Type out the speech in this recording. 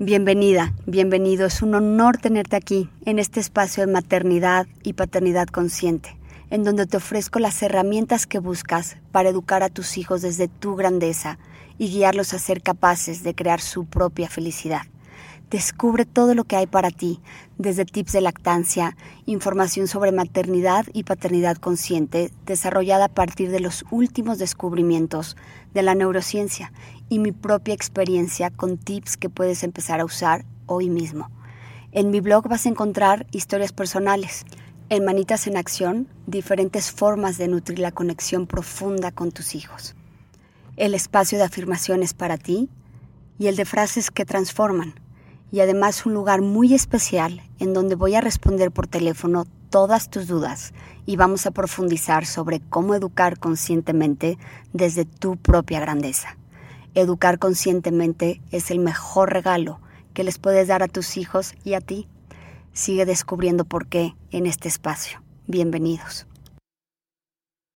Bienvenida, bienvenido. Es un honor tenerte aquí, en este espacio de maternidad y paternidad consciente, en donde te ofrezco las herramientas que buscas para educar a tus hijos desde tu grandeza y guiarlos a ser capaces de crear su propia felicidad. Descubre todo lo que hay para ti, desde tips de lactancia, información sobre maternidad y paternidad consciente, desarrollada a partir de los últimos descubrimientos de la neurociencia y mi propia experiencia con tips que puedes empezar a usar hoy mismo. En mi blog vas a encontrar historias personales, en Manitas en Acción, diferentes formas de nutrir la conexión profunda con tus hijos. El espacio de afirmaciones para ti y el de frases que transforman y además un lugar muy especial en donde voy a responder por teléfono todas tus dudas y vamos a profundizar sobre cómo educar conscientemente desde tu propia grandeza. Educar conscientemente es el mejor regalo que les puedes dar a tus hijos y a ti. Sigue descubriendo por qué en este espacio. Bienvenidos.